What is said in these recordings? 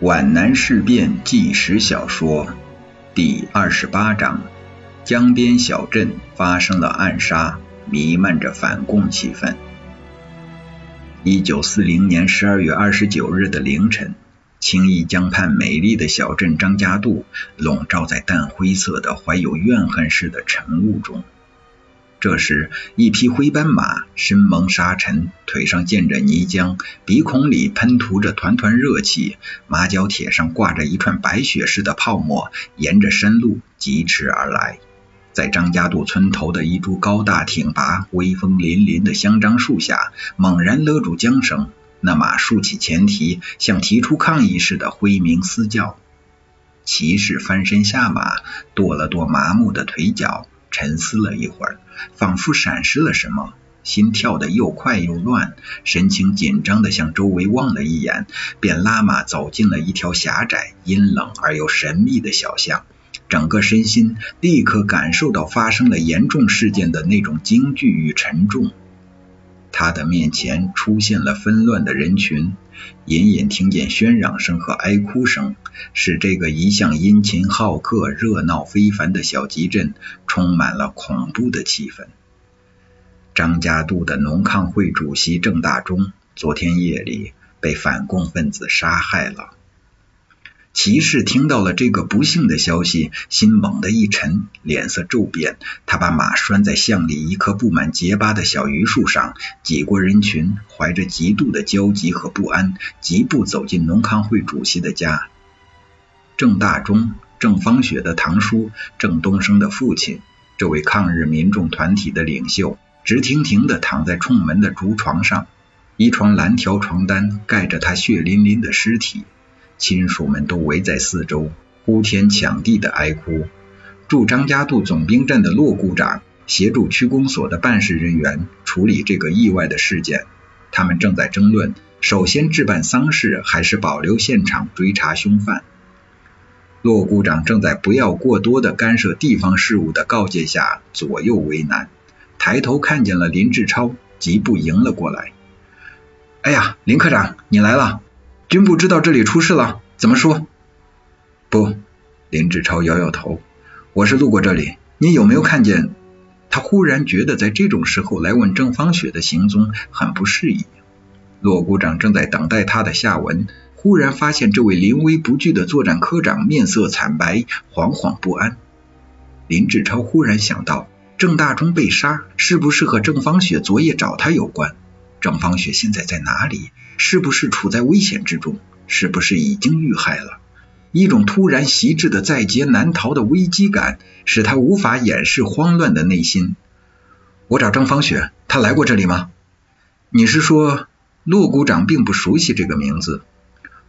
皖南事变纪实小说第二十八章：江边小镇发生了暗杀，弥漫着反共气氛。一九四零年十二月二十九日的凌晨，青弋江畔美丽的小镇张家渡笼罩在淡灰色的、怀有怨恨似的晨雾中。这时，一匹灰斑马身蒙沙尘，腿上溅着泥浆，鼻孔里喷吐着团团热气，马脚铁上挂着一串白雪似的泡沫，沿着山路疾驰而来。在张家渡村头的一株高大挺拔、威风凛凛的香樟树下，猛然勒住缰绳，那马竖起前蹄，像提出抗议似的挥鸣嘶叫。骑士翻身下马，跺了跺麻木的腿脚。沉思了一会儿，仿佛闪失了什么，心跳得又快又乱，神情紧张地向周围望了一眼，便拉马走进了一条狭窄、阴冷而又神秘的小巷，整个身心立刻感受到发生了严重事件的那种惊惧与沉重。他的面前出现了纷乱的人群，隐隐听见喧嚷声和哀哭声，使这个一向殷勤好客、热闹非凡的小集镇充满了恐怖的气氛。张家渡的农抗会主席郑大中，昨天夜里被反共分子杀害了。骑士听到了这个不幸的消息，心猛地一沉，脸色骤变。他把马拴在巷里一棵布满结疤的小榆树上，挤过人群，怀着极度的焦急和不安，疾步走进农康会主席的家。郑大中，郑芳雪的堂叔，郑东升的父亲，这位抗日民众团体的领袖，直挺挺地躺在冲门的竹床上，一床蓝条床单盖着他血淋淋的尸体。亲属们都围在四周，呼天抢地的哀哭。驻张家渡总兵站的骆股长协助区公所的办事人员处理这个意外的事件。他们正在争论：首先置办丧事，还是保留现场追查凶犯？骆股长正在不要过多的干涉地方事务的告诫下左右为难。抬头看见了林志超，急步迎了过来。哎呀，林科长，你来了。军部知道这里出事了，怎么说？不，林志超摇摇头。我是路过这里，你有没有看见？他忽然觉得在这种时候来问郑芳雪的行踪很不适宜。骆股长正在等待他的下文，忽然发现这位临危不惧的作战科长面色惨白，惶惶不安。林志超忽然想到，郑大中被杀，是不是和郑芳雪昨夜找他有关？郑芳雪现在在哪里？是不是处在危险之中？是不是已经遇害了？一种突然袭至的在劫难逃的危机感，使他无法掩饰慌乱的内心。我找郑芳雪，她来过这里吗？你是说，陆股长并不熟悉这个名字？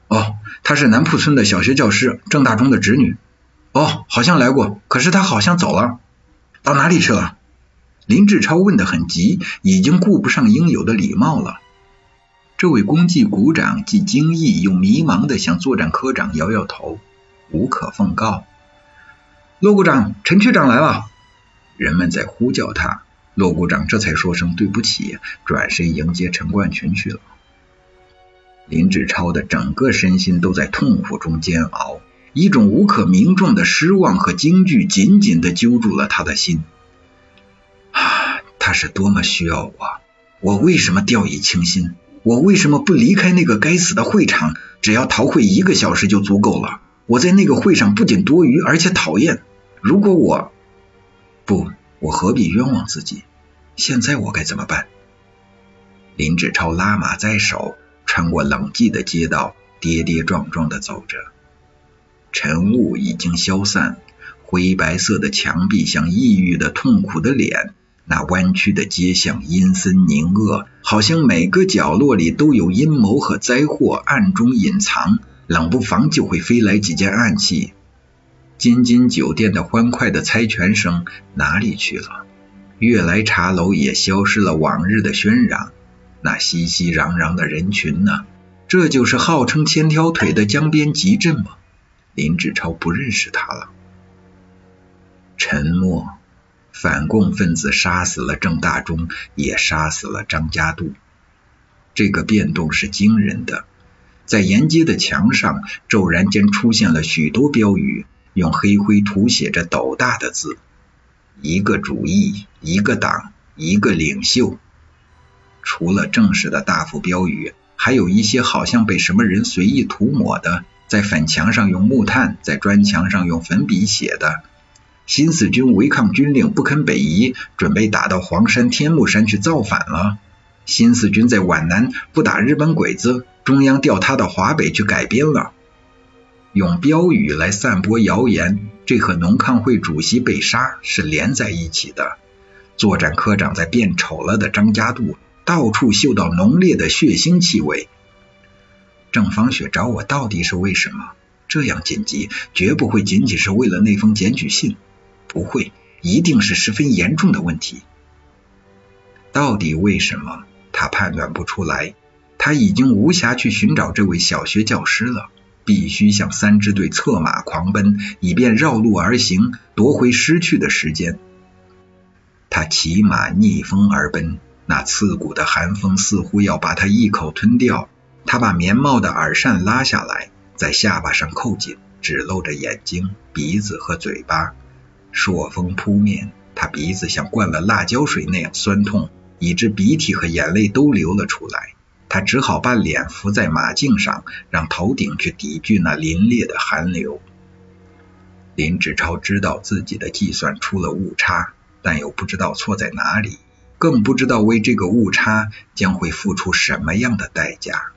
哦，她是南铺村的小学教师郑大中的侄女。哦，好像来过，可是她好像走了，到哪里去了？林志超问得很急，已经顾不上应有的礼貌了。这位公祭股长既惊异又迷茫地向作战科长摇摇头，无可奉告。骆股长，陈区长来了。人们在呼叫他，骆股长这才说声对不起，转身迎接陈冠群去了。林志超的整个身心都在痛苦中煎熬，一种无可名状的失望和惊惧紧紧地揪住了他的心。他是多么需要我！我为什么掉以轻心？我为什么不离开那个该死的会场？只要逃会一个小时就足够了。我在那个会上不仅多余，而且讨厌。如果我不，我何必冤枉自己？现在我该怎么办？林志超拉马在手，穿过冷寂的街道，跌跌撞撞的走着。晨雾已经消散，灰白色的墙壁像抑郁的、痛苦的脸。那弯曲的街巷阴森凝恶，好像每个角落里都有阴谋和灾祸暗中隐藏，冷不防就会飞来几件暗器。金金酒店的欢快的猜拳声哪里去了？悦来茶楼也消失了往日的喧嚷。那熙熙攘攘的人群呢？这就是号称千条腿的江边集镇吗？林志超不认识他了。沉默。反共分子杀死了郑大中，也杀死了张家渡。这个变动是惊人的。在沿街的墙上，骤然间出现了许多标语，用黑灰涂写着斗大的字：“一个主义，一个党，一个领袖。”除了正式的大幅标语，还有一些好像被什么人随意涂抹的，在粉墙上用木炭，在砖墙上用粉笔写的。新四军违抗军令，不肯北移，准备打到黄山、天目山去造反了。新四军在皖南不打日本鬼子，中央调他到华北去改编了。用标语来散播谣言，这和农抗会主席被杀是连在一起的。作战科长在变丑了的张家渡，到处嗅到浓烈的血腥气味。郑芳雪找我到底是为什么？这样紧急，绝不会仅仅是为了那封检举信。不会，一定是十分严重的问题。到底为什么？他判断不出来。他已经无暇去寻找这位小学教师了，必须向三支队策马狂奔，以便绕路而行，夺回失去的时间。他骑马逆风而奔，那刺骨的寒风似乎要把他一口吞掉。他把棉帽的耳扇拉下来，在下巴上扣紧，只露着眼睛、鼻子和嘴巴。朔风扑面，他鼻子像灌了辣椒水那样酸痛，以致鼻涕和眼泪都流了出来。他只好把脸伏在马颈上，让头顶去抵御那凛冽的寒流。林志超知道自己的计算出了误差，但又不知道错在哪里，更不知道为这个误差将会付出什么样的代价。